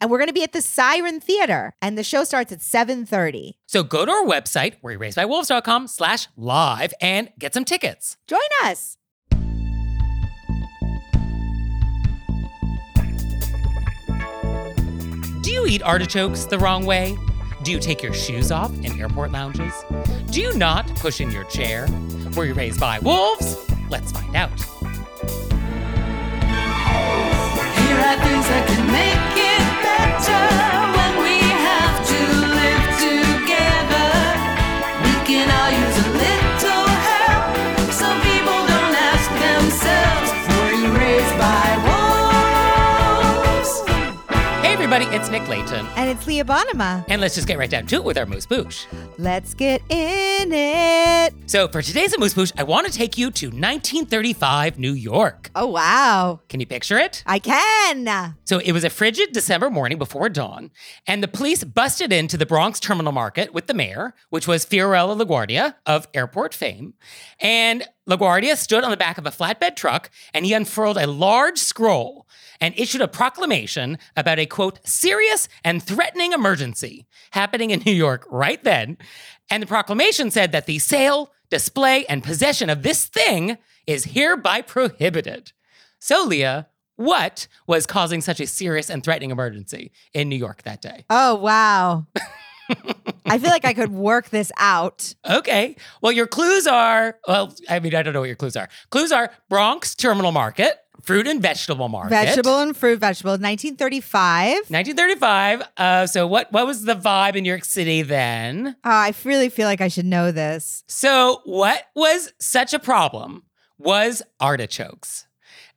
And we're going to be at the Siren Theater, and the show starts at 7:30. So go to our website, wereraisedbywolves.com slash live and get some tickets. Join us. Do you eat artichokes the wrong way? Do you take your shoes off in airport lounges? Do you not push in your chair? Were you raised by wolves? Let's find out. Here are things that can make it everybody, it's Nick Leighton. And it's Leah Bonnema. And let's just get right down to it with our Amuse-Bouche. Let's get in it. So for today's Amuse-Bouche, I want to take you to 1935 New York. Oh, wow. Can you picture it? I can. So it was a frigid December morning before dawn, and the police busted into the Bronx Terminal Market with the mayor, which was Fiorello LaGuardia of airport fame. And LaGuardia stood on the back of a flatbed truck and he unfurled a large scroll and issued a proclamation about a quote, serious and threatening emergency happening in New York right then. And the proclamation said that the sale, display, and possession of this thing is hereby prohibited. So, Leah, what was causing such a serious and threatening emergency in New York that day? Oh, wow. I feel like I could work this out. Okay. Well, your clues are well, I mean, I don't know what your clues are. Clues are Bronx Terminal Market, fruit and vegetable market. Vegetable and fruit, vegetable. 1935. 1935. Uh, so what what was the vibe in New York City then? Oh, I really feel like I should know this. So what was such a problem was artichokes.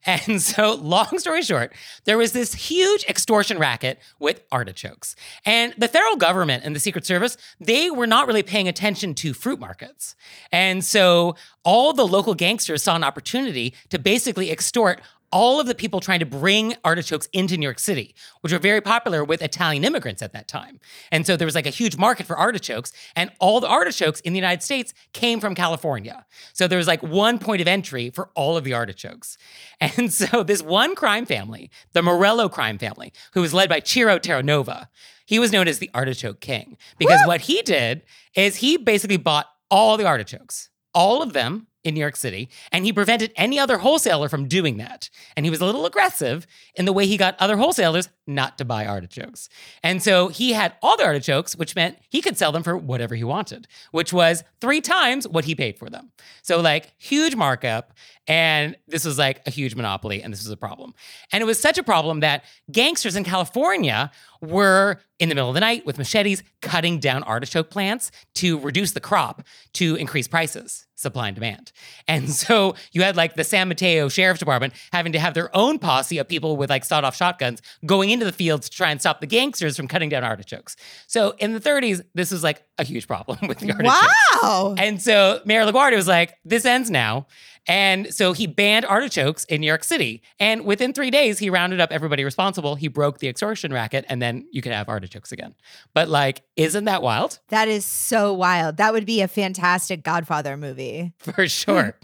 And so, long story short, there was this huge extortion racket with artichokes. And the federal government and the Secret Service, they were not really paying attention to fruit markets. And so, all the local gangsters saw an opportunity to basically extort all of the people trying to bring artichokes into New York City, which were very popular with Italian immigrants at that time. And so there was like a huge market for artichokes, and all the artichokes in the United States came from California. So there was like one point of entry for all of the artichokes. And so this one crime family, the Morello crime family, who was led by Ciro Terranova, he was known as the Artichoke King because what he did is he basically bought all the artichokes, all of them in New York City, and he prevented any other wholesaler from doing that. And he was a little aggressive in the way he got other wholesalers not to buy artichokes. And so he had all the artichokes, which meant he could sell them for whatever he wanted, which was three times what he paid for them. So, like, huge markup. And this was like a huge monopoly, and this was a problem. And it was such a problem that gangsters in California were in the middle of the night with machetes cutting down artichoke plants to reduce the crop to increase prices, supply and demand. And so you had like the San Mateo Sheriff's Department having to have their own posse of people with like sawed off shotguns going into the fields to try and stop the gangsters from cutting down artichokes. So in the 30s, this was like a huge problem with the artichokes. Wow. And so Mayor LaGuardia was like, this ends now. And so he banned artichokes in New York City. And within three days, he rounded up everybody responsible. He broke the extortion racket, and then you could have artichokes again. But like, isn't that wild? That is so wild. That would be a fantastic Godfather movie. For sure.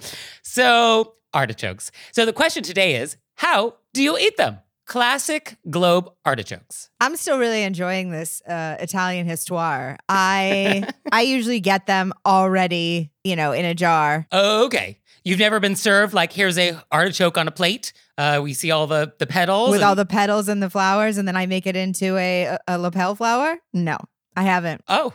so, artichokes. So the question today is how do you eat them? classic globe artichokes. I'm still really enjoying this uh, Italian histoire. I I usually get them already, you know, in a jar. Okay. You've never been served like here's a artichoke on a plate. Uh, we see all the the petals. with and- all the petals and the flowers, and then I make it into a, a, a lapel flower? No, I haven't. Oh,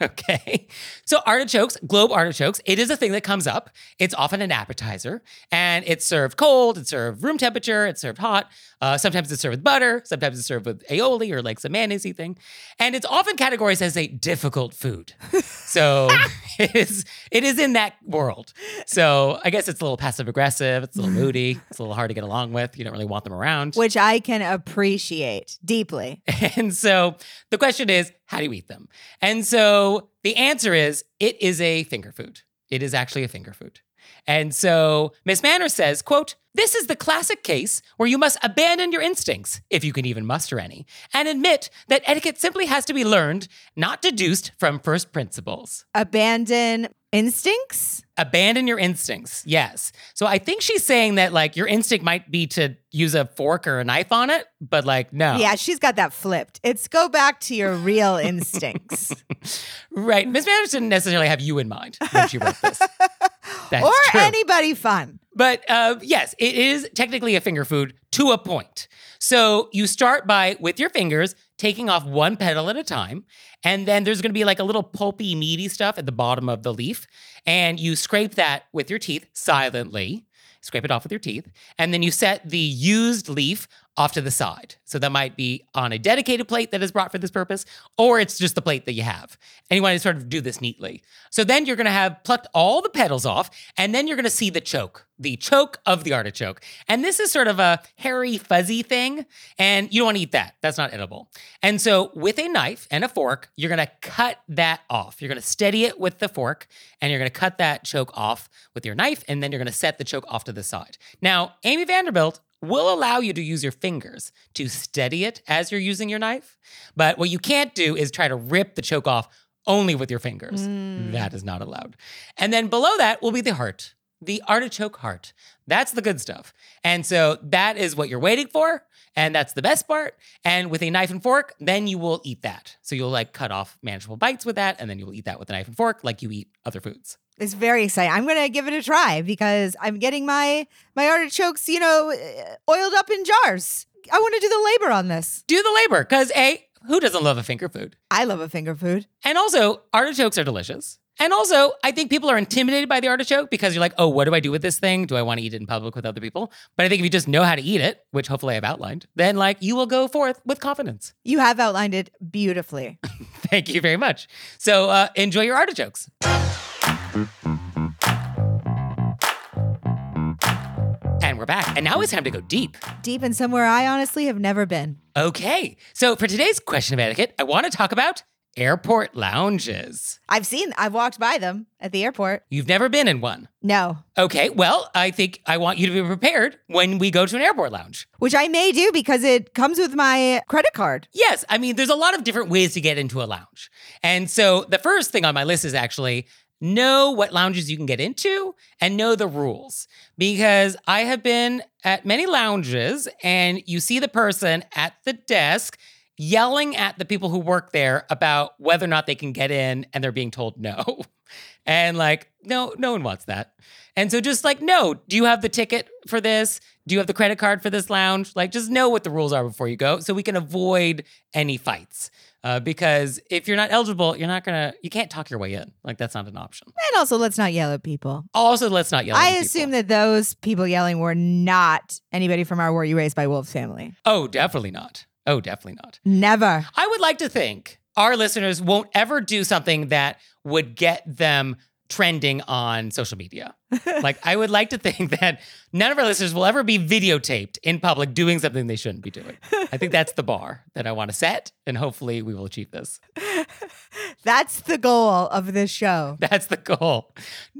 okay. So artichokes, globe artichokes, it is a thing that comes up. It's often an appetizer, and it's served cold. It's served room temperature. It's served hot. Uh, sometimes it's served with butter. Sometimes it's served with aioli or like some mayonnaise thing, and it's often categorized as a difficult food. So it is it is in that world. So I guess it's a little passive aggressive. It's a little moody. It's a little hard to get along with. You don't really want them around. Which I can appreciate deeply. And so the question is, how do you eat them? And so the answer is, it is a finger food. It is actually a finger food. And so Miss Manners says, quote, this is the classic case where you must abandon your instincts, if you can even muster any, and admit that etiquette simply has to be learned, not deduced from first principles. Abandon instincts? Abandon your instincts. Yes. So I think she's saying that like your instinct might be to use a fork or a knife on it, but like no. Yeah, she's got that flipped. It's go back to your real instincts. Right. Miss Manners didn't necessarily have you in mind when she wrote this. That's or true. anybody fun. But uh, yes, it is technically a finger food to a point. So you start by, with your fingers, taking off one petal at a time. And then there's to be like a little pulpy, meaty stuff at the bottom of the leaf. And you scrape that with your teeth silently. Scrape it off with your teeth. And then you set the used leaf off to the side. So that might be on a dedicated plate that is brought for this purpose, or it's just the plate that you have. And you want to sort of do this neatly. So then you're going to have plucked all the petals off, and then you're going to see the choke, the choke of the artichoke. And this is sort of a hairy, fuzzy thing, and you don't want to eat that. That's not edible. And so with a knife and a fork, you're going to cut that off. You're going to steady it with the fork, and you're going to cut that choke off with your knife, and then you're going to set the choke off to the side. Now, Amy Vanderbilt will allow you to use your fingers to steady it as you're using your knife. But what you can't do is try to rip the choke off only with your fingers. Mm. That is not allowed. And then below that will be the heart, the artichoke heart. That's the good stuff. And so that is what you're waiting for. And that's the best part. And with a knife and fork, then you will eat that. So you'll like cut off manageable bites with that. And then you will eat that with a knife and fork like you eat other foods. It's very exciting. I'm gonna give it a try because I'm getting my my artichokes, you know, uh, oiled up in jars. I want to do the labor on this. Do the labor because A, who doesn't love a finger food? I love a finger food. And also, artichokes are delicious. And also, I think people are intimidated by the artichoke because you're like, oh, what do I do with this thing? Do I want to eat it in public with other people? But I think if you just know how to eat it, which hopefully I've outlined, then like you will go forth with confidence. You have outlined it beautifully. Thank you very much. So uh, enjoy your artichokes. And we're back. And now it's time to go deep. Deep in somewhere I honestly have never been. Okay. So for today's question of etiquette, I want to talk about airport lounges. I've seen, I've walked by them at the airport. You've never been in one. No, Okay, well, I think I want you to be prepared when we go to an airport lounge. which I may do because it comes with my credit card. Yes, I mean, there's a lot of different ways to get into a lounge. And so the first thing on my list is actually know what lounges you can get into and know the rules. Because I have been at many lounges and you see the person at the desk yelling at the people who work there about whether or not they can get in and they're being told no. And like, no, no one wants that. And so just like, no, do you have the ticket for this? Do you have the credit card for this lounge? Like, just know what the rules are before you go so we can avoid any fights. Uh, because if you're not eligible, you're not gonna, you can't talk your way in. Like, that's not an option. And also, let's not yell at people. Also, let's not yell. at I people. assume that those people yelling were not anybody from our Were You Raised by Wolves family. Oh, definitely not. Oh, definitely not. Never. I would like to think our listeners won't ever do something that would get them trending on social media. like, I would like to think that none of our listeners will ever be videotaped in public doing something they shouldn't be doing. I think that's the bar that I want to set, and hopefully we will achieve this. That's the goal of this show. That's the goal.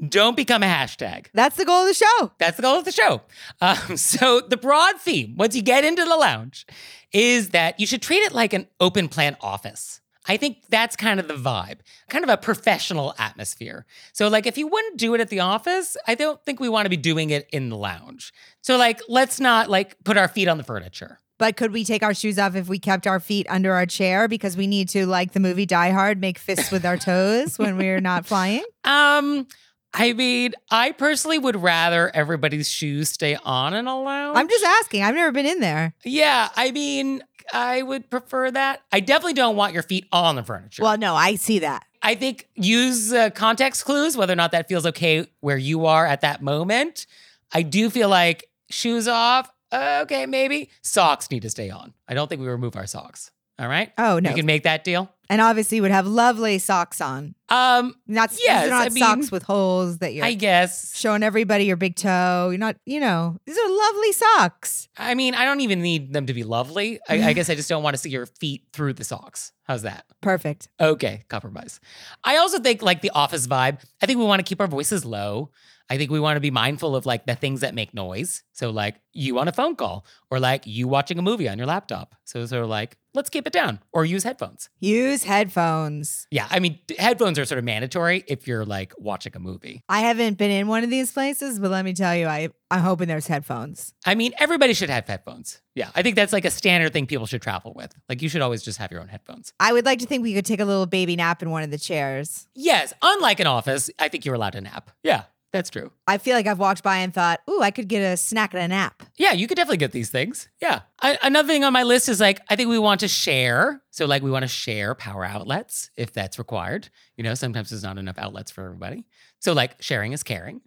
Don't become a hashtag. That's the goal of the show. That's the goal of the show. Um, so, the broad theme, once you get into the lounge, is that you should treat it like an open plan office. I think that's kind of the vibe, kind of a professional atmosphere. So, like, if you wouldn't do it at the office, I don't think we want to be doing it in the lounge. So, like, let's not like put our feet on the furniture. But could we take our shoes off if we kept our feet under our chair because we need to, like the movie Die Hard, make fists with our toes when we're not flying? Um, I mean, I personally would rather everybody's shoes stay on in a lounge. I'm just asking. I've never been in there. Yeah, I mean, I would prefer that. I definitely don't want your feet on the furniture. Well, no, I see that. I think use uh, context clues, whether or not that feels okay where you are at that moment. I do feel like shoes off, uh, okay, maybe. Socks need to stay on. I don't think we remove our socks. All right? Oh, no. You can make that deal. And obviously, you would have lovely socks on. Um, Not, these Yes, are not I mean- socks with holes that you're I guess. showing everybody your big toe. You're not, you know, these are lovely socks. I mean, I don't even need them to be lovely. I, I guess I just don't want to see your feet through the socks. How's that? Perfect. Okay, compromise. I also think like the office vibe. I think we want to keep our voices low. I think we want to be mindful of like the things that make noise. So like you on a phone call or like you watching a movie on your laptop. So sort of like let's keep it down or use headphones. Use headphones. Yeah, I mean headphones are sort of mandatory if you're like watching a movie. I haven't been in one of these places, but let me tell you, I, I'm hoping there's headphones. I mean everybody should have headphones. Yeah, I think that's like a standard thing people should travel with. Like you should always just have your own headphones. I would like to think we could take a little baby nap in one of the chairs. Yes, unlike an office, I think you're allowed to nap. Yeah, that's true. I feel like I've walked by and thought, ooh, I could get a snack and a nap. Yeah, you could definitely get these things. Yeah. I, another thing on my list is like, I think we want to share. So, like, we want to share power outlets if that's required. You know, sometimes there's not enough outlets for everybody. So, like, sharing is caring.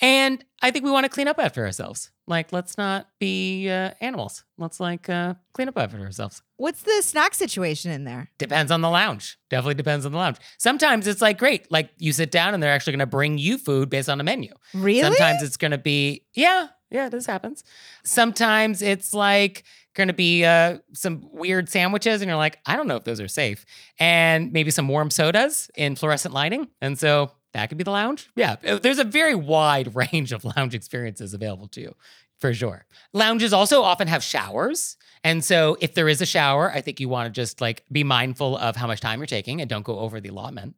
And I think we want to clean up after ourselves. Like, let's not be uh, animals. Let's, like, uh, clean up after ourselves. What's the snack situation in there? Depends on the lounge. Definitely depends on the lounge. Sometimes it's like, great. Like, you sit down and they're actually going to bring you food based on the menu. Really? Sometimes it's going to be, yeah, yeah, this happens. Sometimes it's like going to be uh, some weird sandwiches, and you're like, I don't know if those are safe. And maybe some warm sodas in fluorescent lighting. And so that could be the lounge. Yeah, uh, there's a very wide range of lounge experiences available to you. For sure. Lounges also often have showers. And so if there is a shower, I think you want to just like be mindful of how much time you're taking and don't go over the allotment.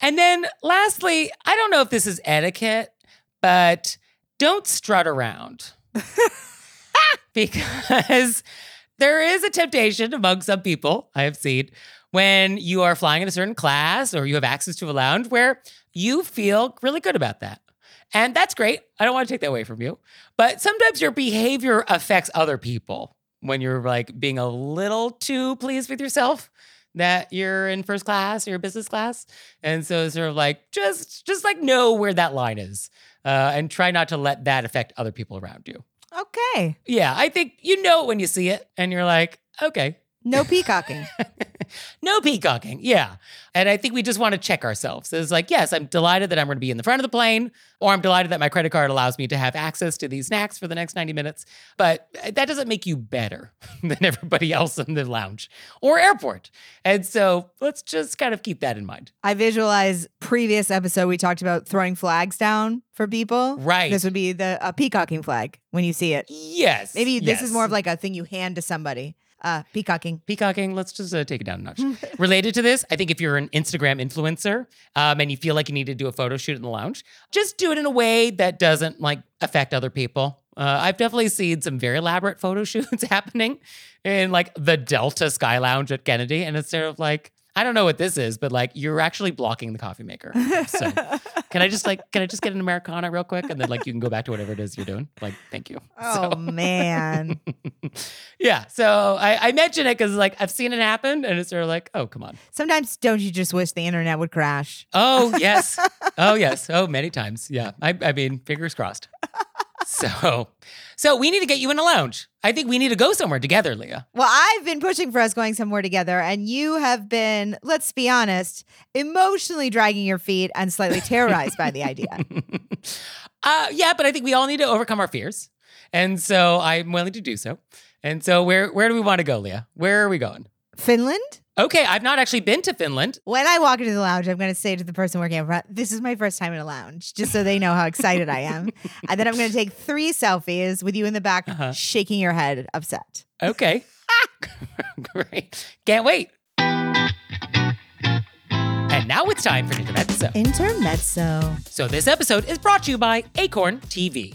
And then lastly, I don't know if this is etiquette, but don't strut around. because there is a temptation among some people I have seen when you are flying in a certain class or you have access to a lounge where you feel really good about that. And that's great. I don't want to take that away from you. But sometimes your behavior affects other people when you're like being a little too pleased with yourself that you're in first class or you're business class. And so sort of like just just like know where that line is. Uh, and try not to let that affect other people around you. okay. Yeah, I think you know it when you see it and you're like, okay. No peacocking. no peacocking. Yeah. And I think we just want to check ourselves. It's like, yes, I'm delighted that I'm going to be in the front of the plane, or I'm delighted that my credit card allows me to have access to these snacks for the next 90 minutes. But uh, that doesn't make you better than everybody else in the lounge or airport. And so let's just kind of keep that in mind. I visualize previous episode we talked about throwing flags down for people. Right. This would be the a peacocking flag when you see it. Yes. Maybe this is more of like a thing you hand to somebody. Uh, peacocking. Peacocking, let's just uh, take it down a notch. Related to this, I think if you're an Instagram influencer um, and you feel like you need to do a photo shoot in the lounge, just do it in a way that doesn't like affect other people. Uh, I've definitely seen some very elaborate photo shoots happening in like the Delta Sky Lounge at Kennedy, and it's sort of like I don't know what this is, but like you're actually blocking the coffee maker. So can I just like can I just get an americano real quick, and then like you can go back to whatever it is you're doing? Like, thank you. Oh So- man. yeah. So I, I mention it because like I've seen it happen, and it's sort of like, oh come on. Sometimes don't you just wish the internet would crash? Oh yes. oh yes. Oh many times. Yeah. I, I mean, fingers crossed. So, so we need to get you in a lounge. I think we need to go somewhere together, Leah. Well, I've been pushing for us going somewhere together, and you have been, let's be honest, emotionally dragging your feet and slightly terrorized by the idea. uh, yeah, but I think we all need to overcome our fears, and so I'm willing to do so. And so, where where do we want to go, Leah? Where are we going? Finland? Okay, I've not actually been to Finland. When I walk into the lounge, I'm going to say to the person working up front, this is my first time in a lounge, just so they know how excited I am. And then I'm going to take three selfies with you in the back, Uh-huh. shaking your head, upset. Okay, great. Can't wait. And now it's time for Intermezzo. Intermezzo. So, this episode is brought to you by Acorn TV.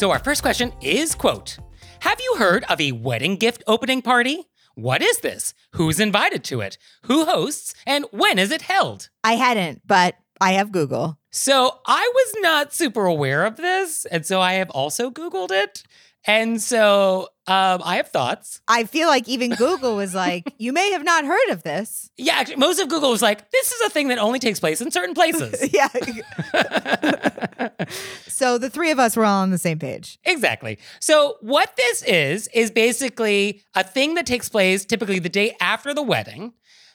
So our first question is quote, Have you heard of a wedding gift opening party? What is this? Who's invited to it? Who hosts? And when is it held? I hadn't, but I have Google. So I was not super aware of this. And so I have also Googled it. And so um, I have thoughts. I feel like even Google was like, you may have not heard of this. Yeah, actually, most of Google was like, this is a thing that only takes place in certain places. Yeah. so the three of us were all on the same page. exactly. So what this is, is basically a thing that takes place typically the day after the wedding.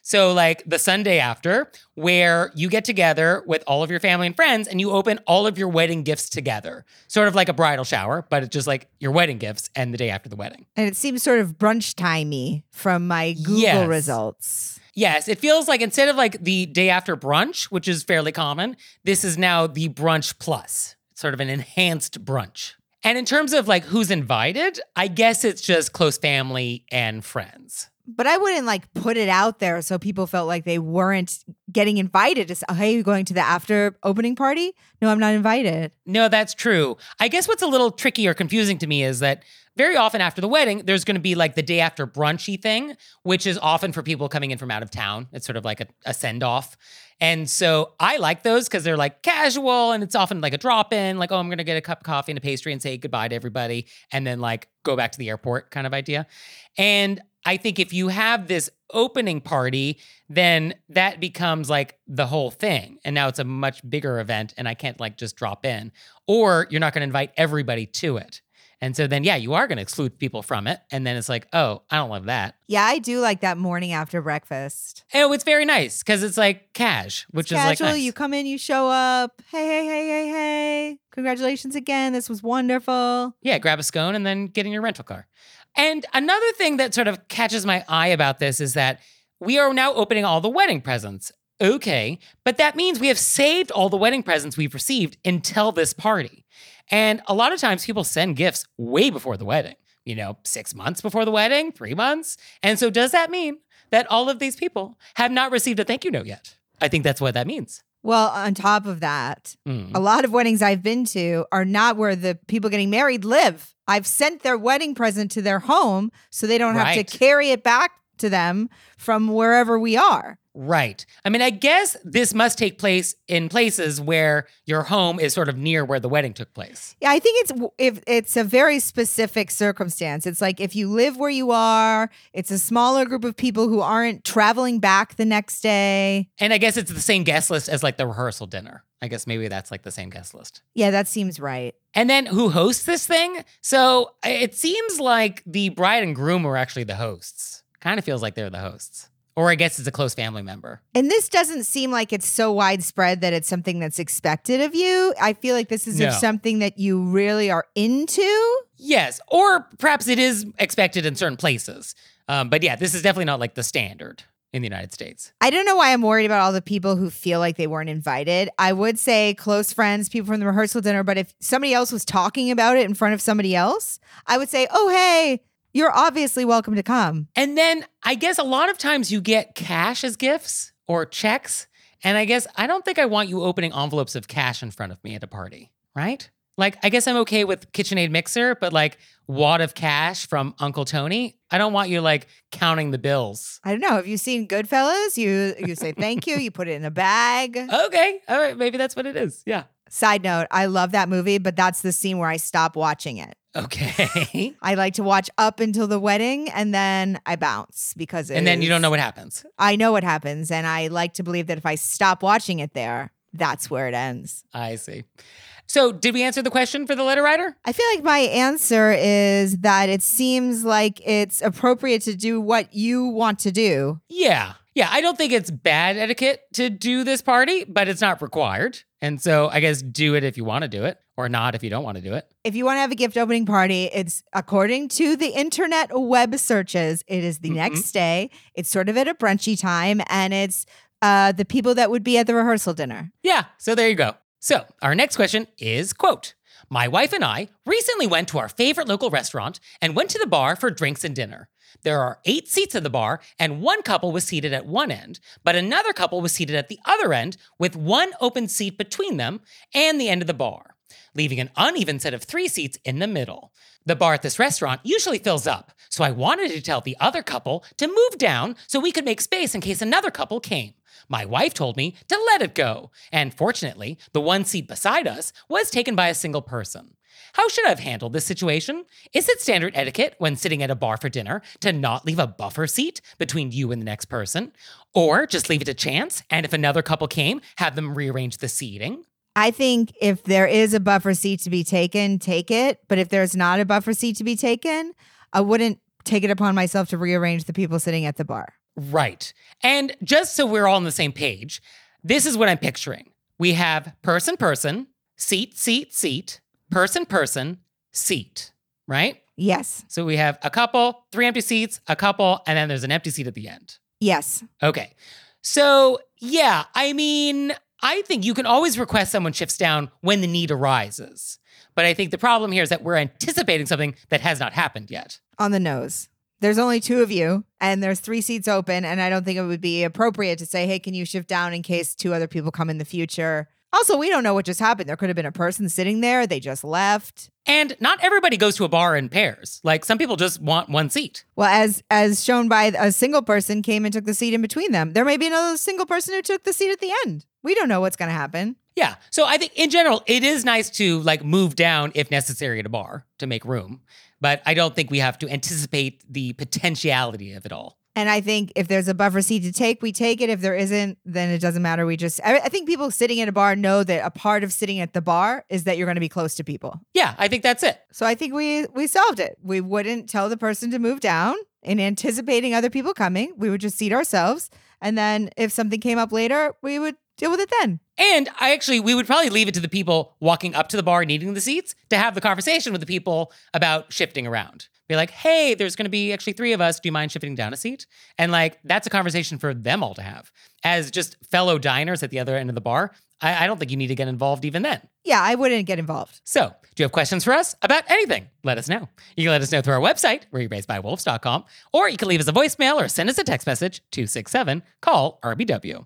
So, like the Sunday after, where you get together with all of your family and friends and you open all of your wedding gifts together. Sort of like a bridal shower, but it's just like your wedding gifts and the day after the wedding. And it seems sort of brunch timey from my Google Yes. results. Yes, it feels like instead of like the day after brunch, which is fairly common, this is now the brunch plus, sort of an enhanced brunch. And in terms of like who's invited, I guess it's just close family and friends. But I wouldn't like put it out there so people felt like they weren't getting invited to say, hey, you going to the after opening party? No, I'm not invited. No, that's true. I guess what's a little tricky or confusing to me is that very often after the wedding, there's going to be like the day after brunchy thing, which is often for people coming in from out of town. It's sort of like a, a send off. And so I like those because they're like casual and it's often like a drop in, like, oh, I'm going to get a cup of coffee and a pastry and say goodbye to everybody and then like go back to the airport kind of idea. And I think if you have this opening party, then that becomes like the whole thing. And now it's a much bigger event and I can't like just drop in. Or you're not going to invite everybody to it. And so then, yeah, you are going to exclude people from it. And then it's like, oh, I don't love that. Yeah, I do like that morning after breakfast. Oh, it's very nice because it's like cash, which is Casual, like nice. you come in, you show up. Hey, hey, hey, hey, hey. Congratulations again. This was wonderful. Yeah, grab a scone and then get in your rental car. And another thing that sort of catches my eye about this is that we are now opening all the wedding presents. Okay, but that means we have saved all the wedding presents we've received until this party. And a lot of times people send gifts way before the wedding, you know, six months before the wedding, three months. And so does that mean that all of these people have not received a thank you note yet? I think that's what that means. Well, on top of that, Mm. a lot of weddings I've been to are not where the people getting married live. I've sent their wedding present to their home so they don't have to carry it back to them from wherever we are. Right. I mean, I guess this must take place in places where your home is sort of near where the wedding took place. Yeah, I think it's if it's a very specific circumstance. It's like if you live where you are, it's a smaller group of people who aren't traveling back the next day. And I guess it's the same guest list as like the rehearsal dinner. I guess maybe that's like the same guest list. Yeah, that seems right. And then who hosts this thing? So it seems like the bride and groom were actually the hosts. Kind of feels like they're the hosts. Or I guess it's a close family member. And this doesn't seem like it's so widespread that it's something that's expected of you. I feel like this is No. something that you really are into. Yes. Or perhaps it is expected in certain places. Um, but yeah, this is definitely not like the standard in the United States. I don't know why I'm worried about all the people who feel like they weren't invited. I would say close friends, people from the rehearsal dinner, but if somebody else was talking about it in front of somebody else, I would say, oh, hey, you're obviously welcome to come. And then I guess a lot of times you get cash as gifts or checks. And I guess I don't think I want you opening envelopes of cash in front of me at a party, right? Like, I guess I'm okay with KitchenAid mixer, but like wad of cash from Uncle Tony, I don't want you like counting the bills. I don't know. Have you seen Goodfellas? You you say thank you, you put it in a bag. Okay, all right, maybe that's what it is. Yeah. Side note, I love that movie, but that's the scene where I stop watching it. Okay. I like to watch up until the wedding and then I bounce because and then you don't know what happens. I know what happens and I like to believe that if I stop watching it there, that's where it ends. I see. So, did we answer the question for the letter writer? I feel like my answer is that it seems like it's appropriate to do what you want to do. Yeah. Yeah, I don't think it's bad etiquette to do this party, but it's not required. And so I guess do it if you want to do it or not if you don't want to do it. If you want to have a gift opening party, it's according to the internet web searches, it is the Mhm. next day. It's sort of at a brunchy time and it's uh, the people that would be at the rehearsal dinner. Yeah, so there you go. So, our next question is quote, "My wife and I recently went to our favorite local restaurant and went to the bar for drinks and dinner. There are 8 seats at the bar and one couple was seated at one end, but another couple was seated at the other end with one open seat between them and the end of the bar." leaving an uneven set of three seats in the middle. The bar at this restaurant usually fills up, so I wanted to tell the other couple to move down so we could make space in case another couple came. My wife told me to let it go, and fortunately, the one seat beside us was taken by a single person. How should I have handled this situation? Is it standard etiquette when sitting at a bar for dinner to not leave a buffer seat between you and the next person? Or just leave it to chance, and if another couple came, have them rearrange the seating? I think if there is a buffer seat to be taken, take it. But if there's not a buffer seat to be taken, I wouldn't take it upon myself to rearrange the people sitting at the bar. Right. And just so we're all on the same page, this is what I'm picturing. We have person, person, seat, seat, seat, person, person, seat, right? Yes. So we have a couple, three empty seats, a couple, and then there's an empty seat at the end. Yes. Okay. So, yeah, I mean, I think you can always request someone shifts down when the need arises. But I think the problem here is that we're anticipating something that has not happened yet. On the nose. There's only two of you and there's three seats open. And I don't think it would be appropriate to say, hey, can you shift down in case two other people come in the future? Also, we don't know what just happened. There could have been a person sitting there, they just left. And not everybody goes to a bar in pairs. Like some people just want one seat. Well, as as shown by a single person came and took the seat in between them. There may be another single person who took the seat at the end. We don't know what's going to happen. Yeah. So I think in general, it is nice to like move down if necessary at a bar to make room. But I don't think we have to anticipate the potentiality of it all. And I think if there's a buffer seat to take, we take it. If there isn't, then it doesn't matter. We just, I, I think people sitting at a bar know that a part of sitting at the bar is that you're going to be close to people. Yeah, I think that's it. So I think we we solved it. We wouldn't tell the person to move down in anticipating other people coming. We would just seat ourselves, and then if something came up later, we would deal with it then. And I actually, we would probably leave it to the people walking up to the bar needing the seats to have the conversation with the people about shifting around. Be like, hey, there's going to be actually three of us. Do you mind shifting down a seat? And like, that's a conversation for them all to have. As just fellow diners at the other end of the bar, I, I don't think you need to get involved even then. Yeah, I wouldn't get involved. So, do you have questions for us about anything? Let us know. You can let us know through our website, raisedbywolves.com, or you can leave us a voicemail or send us a text message, 267, call RBW.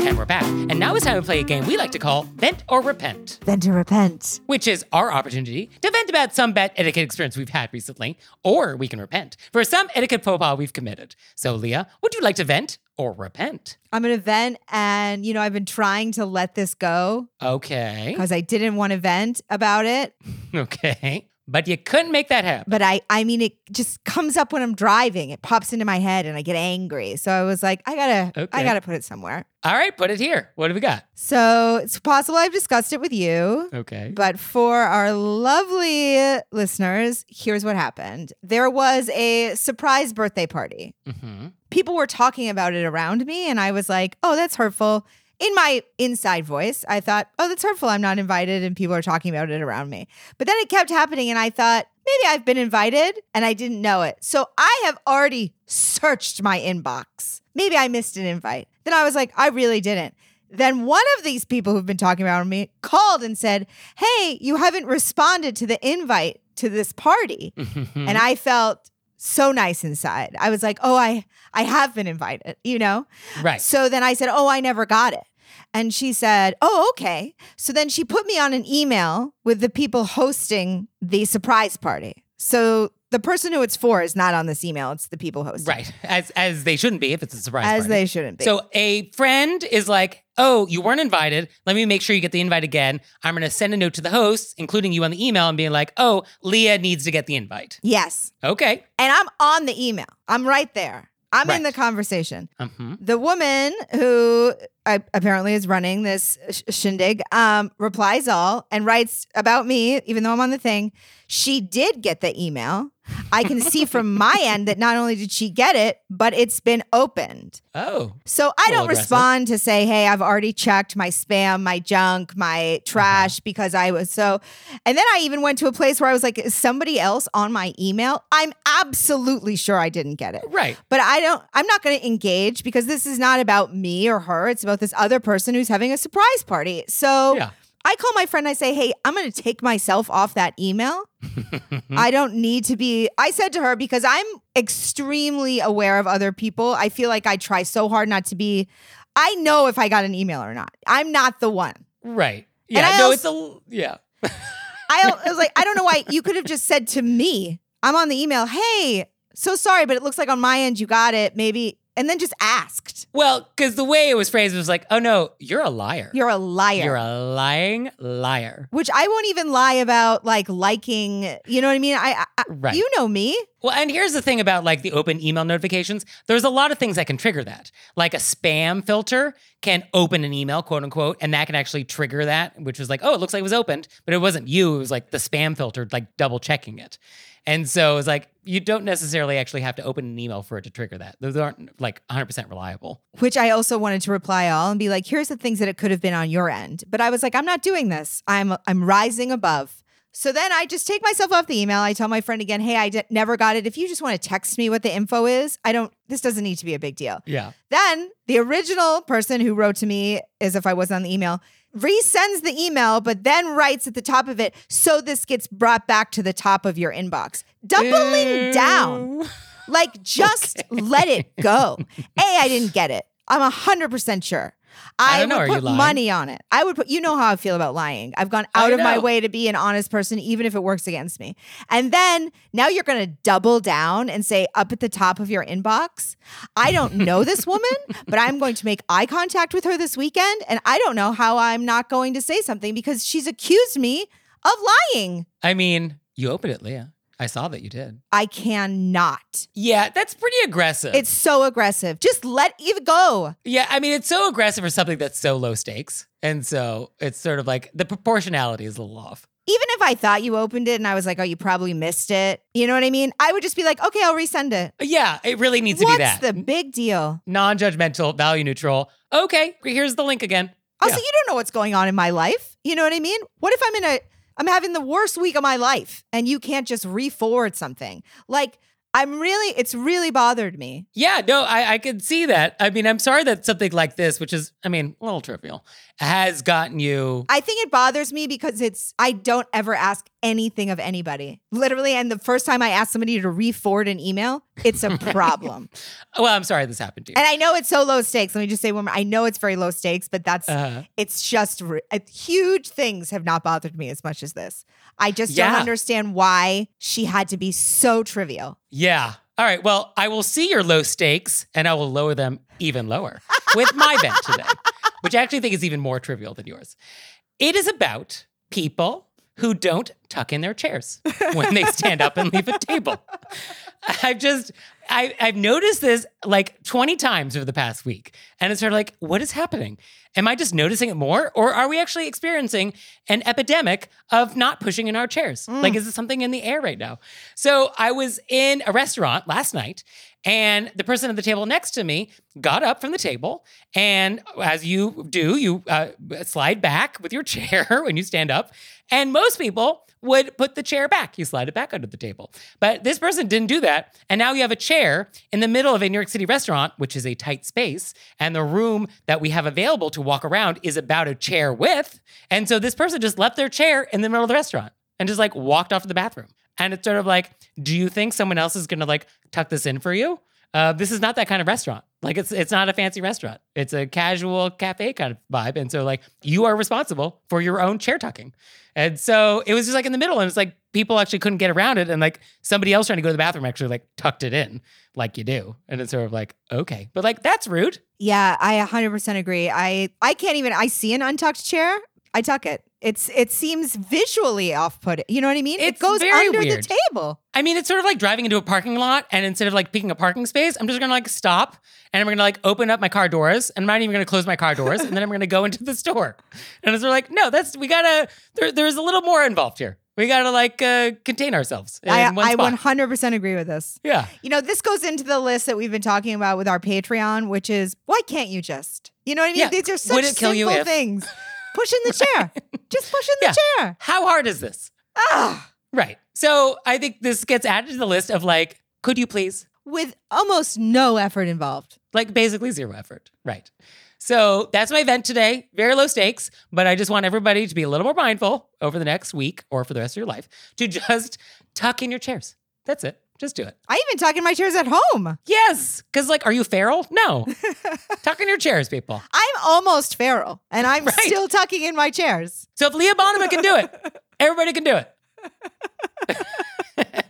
And we're back. And now it's time to play a game we like to call Vent or Repent, Vent to repent. which is our opportunity to vent about some bad etiquette experience we've had recently, or we can repent for some etiquette faux pas we've committed. So, Leah, would you like to vent or repent? I'm going to vent. And, you know, I've been trying to let this go Okay. because I didn't want to vent about it. Okay. But you couldn't make that happen. But I, I mean, it just comes up when I'm driving. It pops into my head and I get angry. So I was like, I gotta, I gotta put it somewhere. All right, put it here. What do we got? So it's possible I've discussed it with you. Okay. But for our lovely listeners, here's what happened. There was a surprise birthday party. hmm People were talking about it around me, and I was like, oh, that's hurtful. In my inside voice, I thought, oh, that's hurtful. I'm not invited, and people are talking about it around me. But then it kept happening, and I thought, maybe I've been invited and I didn't know it. So I have already searched my inbox. Maybe I missed an invite. Then I was like, I really didn't. Then one of these people who've been talking about me called and said, Hey, you haven't responded to the invite to this party. And I felt so nice inside. I was like, Oh, I I have been invited, you know? right. So then I said, Oh, I never got it. And she said, Oh, okay. So then she put me on an email with the people hosting the surprise party. So the person who it's for is not on this email, it's the people hosting. Right. As as they shouldn't be if it's a surprise. As party. they shouldn't be. So a friend is like, "Oh, you weren't invited. Let me make sure you get the invite again. I'm going to send a note to the hosts, including you on the email, and being like, "Oh, Leah needs to get the invite." yes. Okay. And I'm on the email. I'm right there. I'm in the conversation. hmm The woman who uh, apparently is running this sh- shindig um, replies all and writes about me, even though I'm on the thing. She did get the email. I can see from my end that not only did she get it, but it's been opened. Oh, So I don't aggressive. respond to say, hey, I've already checked my spam, my junk, my uh-huh. trash because I was so. And then I even went to a place where I was like, is somebody else on my email? I'm absolutely sure I didn't get it. right. But I don't, I'm not going to engage because this is not about me or her. It's about this other person who's having a surprise party. So Yeah. I call my friend, I say, hey, I'm going to take myself off that email. I don't need to be. I said to her, because I'm extremely aware of other people, I feel like I try so hard not to be. I know if I got an email or not. I'm not the one. Right. Yeah. I no, also- it's a yeah. I, I was like, I don't know why you could have just said to me, I'm on the email, hey, so sorry, but it looks like on my end you got it. Maybe, and then just asked. Well, because the way it was phrased was like, "Oh no, you're a liar. You're a liar. You're a lying liar." Which I won't even lie about, like liking. You know what I mean? I, I Right. you know me. Well, and here's the thing about like the open email notifications. There's a lot of things that can trigger that. Like a spam filter can open an email, quote unquote, and that can actually trigger that, which was like, oh, it looks like it was opened, but it wasn't you. It was like the spam filter, like double checking it. And so it's like, you don't necessarily actually have to open an email for it to trigger that. Those aren't like 100% reliable. Which I also wanted to reply all and be like, here's the things that it could have been on your end. But I was like, I'm not doing this. I'm I'm rising above. So then I just take myself off the email. I tell my friend again, hey, I d- never got it. If you just want to text me what the info is, I don't, this doesn't need to be a big deal. Yeah. Then the original person who wrote to me, as if I was on the email, resends the email, but then writes at the top of it, so this gets brought back to the top of your inbox. Doubling down. Like, just let it go. A, I didn't get it. I'm 100% sure. I I, don't know. would Are put money on it. I would put, you know how I feel about lying. I've gone out of my way to be an honest person, even if it works against me. And then now you're going to double down and say up at the top of your inbox, I don't know this woman, but I'm going to make eye contact with her this weekend. And I don't know how I'm not going to say something because she's accused me of lying. I mean, you opened it, Leah. I saw that you did. I cannot. Yeah, that's pretty aggressive. It's so aggressive. Just let it go. yeah, I mean, it's so aggressive for something that's so low stakes. And so it's sort of like the proportionality is a little off. even if I thought you opened it and I was like, oh, you probably missed it, you know what I mean? I would just be like, okay, I'll resend it. Yeah, it really needs to What's be that. What's the big deal? Non judgmental, value neutral. Okay, here's the link again. Also, Yeah. you don't know what's going on in my life. You know what I mean? What if I'm in a, I'm having the worst week of my life and you can't just re forward something? Like, I'm really, it's really bothered me. Yeah, no, I, I can see that. I mean, I'm sorry that something like this, which is, I mean, a little trivial, has gotten you. I think it bothers me because it's, I don't ever ask anything of anybody. Literally. And the first time I ask somebody to re forward an email, it's a problem. Well, I'm sorry this happened to you. And I know it's so low stakes. Let me just say one more. I know it's very low stakes, but that's Uh, it's just uh, huge things have not bothered me as much as this. I just Yeah. don't understand why she had to be so trivial. yeah. All right. Well, I will see your low stakes and I will lower them even lower with my bet today, which I actually think is even more trivial than yours. It is about people who don't tuck in their chairs when they stand up and leave a table. I've just I, I've noticed this like 20 times over the past week. And it's sort of like, what is happening? Am I just noticing it more? Or are we actually experiencing an epidemic of not pushing in our chairs? Like, is it something in the air right now? So I was in a restaurant last night, and the person at the table next to me got up from the table. And as you do, you uh, slide back with your chair when you stand up. And most people would put the chair back. You slide it back under the table. But this person didn't do that. And now you have a chair in the middle of a New York City restaurant, which is a tight space. And the room that we have available to walk around is about a chair width. And so this person just left their chair in the middle of the restaurant and just like walked off to the bathroom. And it's sort of like, do you think someone else is going to like tuck this in for you? Uh, this is not that kind of restaurant. Like it's it's not a fancy restaurant. It's a casual cafe kind of vibe. And so like you are responsible for your own chair tucking. And so it was just like in the middle, and it's like people actually couldn't get around it, and like somebody else trying to go to the bathroom actually like tucked it in, like you do. And it's sort of like okay, but like that's rude. Yeah, I 100% agree. I I can't even I see an untucked chair, I tuck it. It's it seems visually off-putting. You know what I mean? It's it goes under weird. the table. I mean, it's sort of like driving into a parking lot, and instead of like picking a parking space, I'm just gonna like stop, and I'm gonna like open up my car doors, and I'm not even gonna close my car doors, and then I'm gonna go into the store. And it's sort of like, no, that's we gotta. There, there's a little more involved here. We gotta like uh, contain ourselves I one I spot. 100% agree with this. yeah. You know, this goes into the list that we've been talking about with our Patreon, which is why can't you just? You know what I mean? Yeah. These are such Would it kill you simple things. Push in the chair. just push in the Yeah. chair. How hard is this? Ah, Right. So I think this gets added to the list of like, could you please? with almost no effort involved. Like basically zero effort. Right. So that's my event today. Very low stakes, but I just want everybody to be a little more mindful over the next week or for the rest of your life to just tuck in your chairs. That's it. Just do it. I even tuck in my chairs at home. Yes. Because, like, are you feral? No. tuck in your chairs, people. I'm almost feral, and I'm Right. still tucking in my chairs. So if Leah Bonnema can do it, everybody can do it.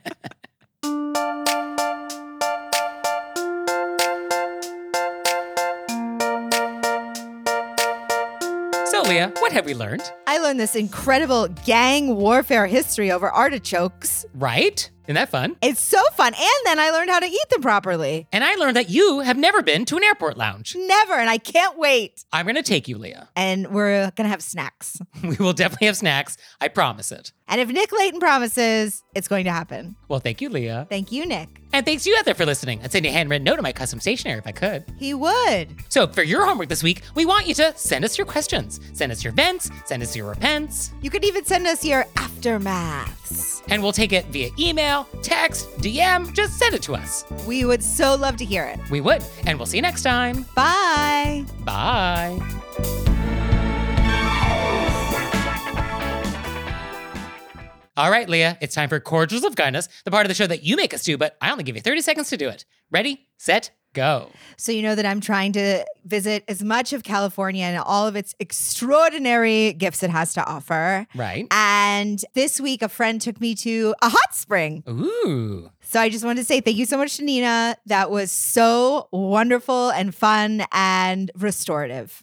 so, Leah, what have we learned? I learned this incredible gang warfare history over artichokes. Right? Isn't that fun? It's so fun. And then I learned how to eat them properly. And I learned that you have never been to an airport lounge. Never. And I can't wait. I'm going to take you, Leah. And we're going to have snacks. We will definitely have snacks. I promise it. And if Nick Leighton promises, it's going to happen. Well, thank you, Leah. Thank you, Nick. And thanks to you out there for listening. I'd send you a handwritten note to my custom stationery if I could. He would. So for your homework this week, we want you to send us your questions. Send us your vents, send us your repents, You could even send us your aftermaths. And we'll take it via email, text, DM. Just send it to us. We would so love to hear it. We would. And we'll see you next time. Bye. Bye. All right, Leah, it's time for Cordials of Kindness, the part of the show that you make us do, but I only give you 30 seconds to do it. Ready, set, go. So, you know that I'm trying to visit as much of California and all of its extraordinary gifts it has to offer. Right. And this week, a friend took me to a hot spring. Ooh. So I just wanted to say thank you so much to Nina. That was so wonderful and fun and restorative.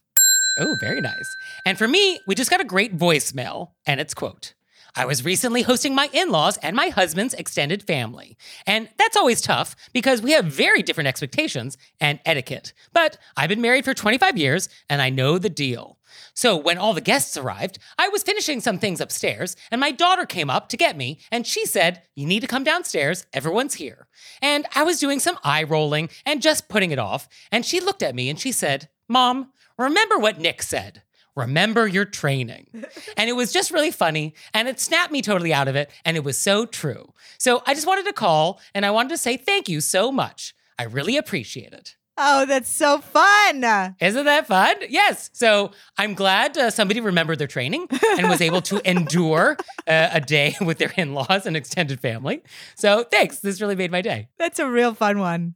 Oh, very nice. And for me, we just got a great voicemail, and it's quote. I was recently hosting my in laws and my husband's extended family. And that's always tough because we have very different expectations and etiquette. But I've been married for 25 years and I know the deal. So when all the guests arrived, I was finishing some things upstairs and my daughter came up to get me and she said, You need to come downstairs, everyone's here. And I was doing some eye rolling and just putting it off. And she looked at me and she said, Mom, remember what Nick said remember your training. and it was just really funny and it snapped me totally out of it and it was so true. So I just wanted to call and I wanted to say thank you so much. I really appreciate it. Oh, that's so fun. Isn't that fun? Yes. So I'm glad uh, somebody remembered their training and was able to endure uh, a day with their in laws and extended family. So thanks. This really made my day. That's a real fun one.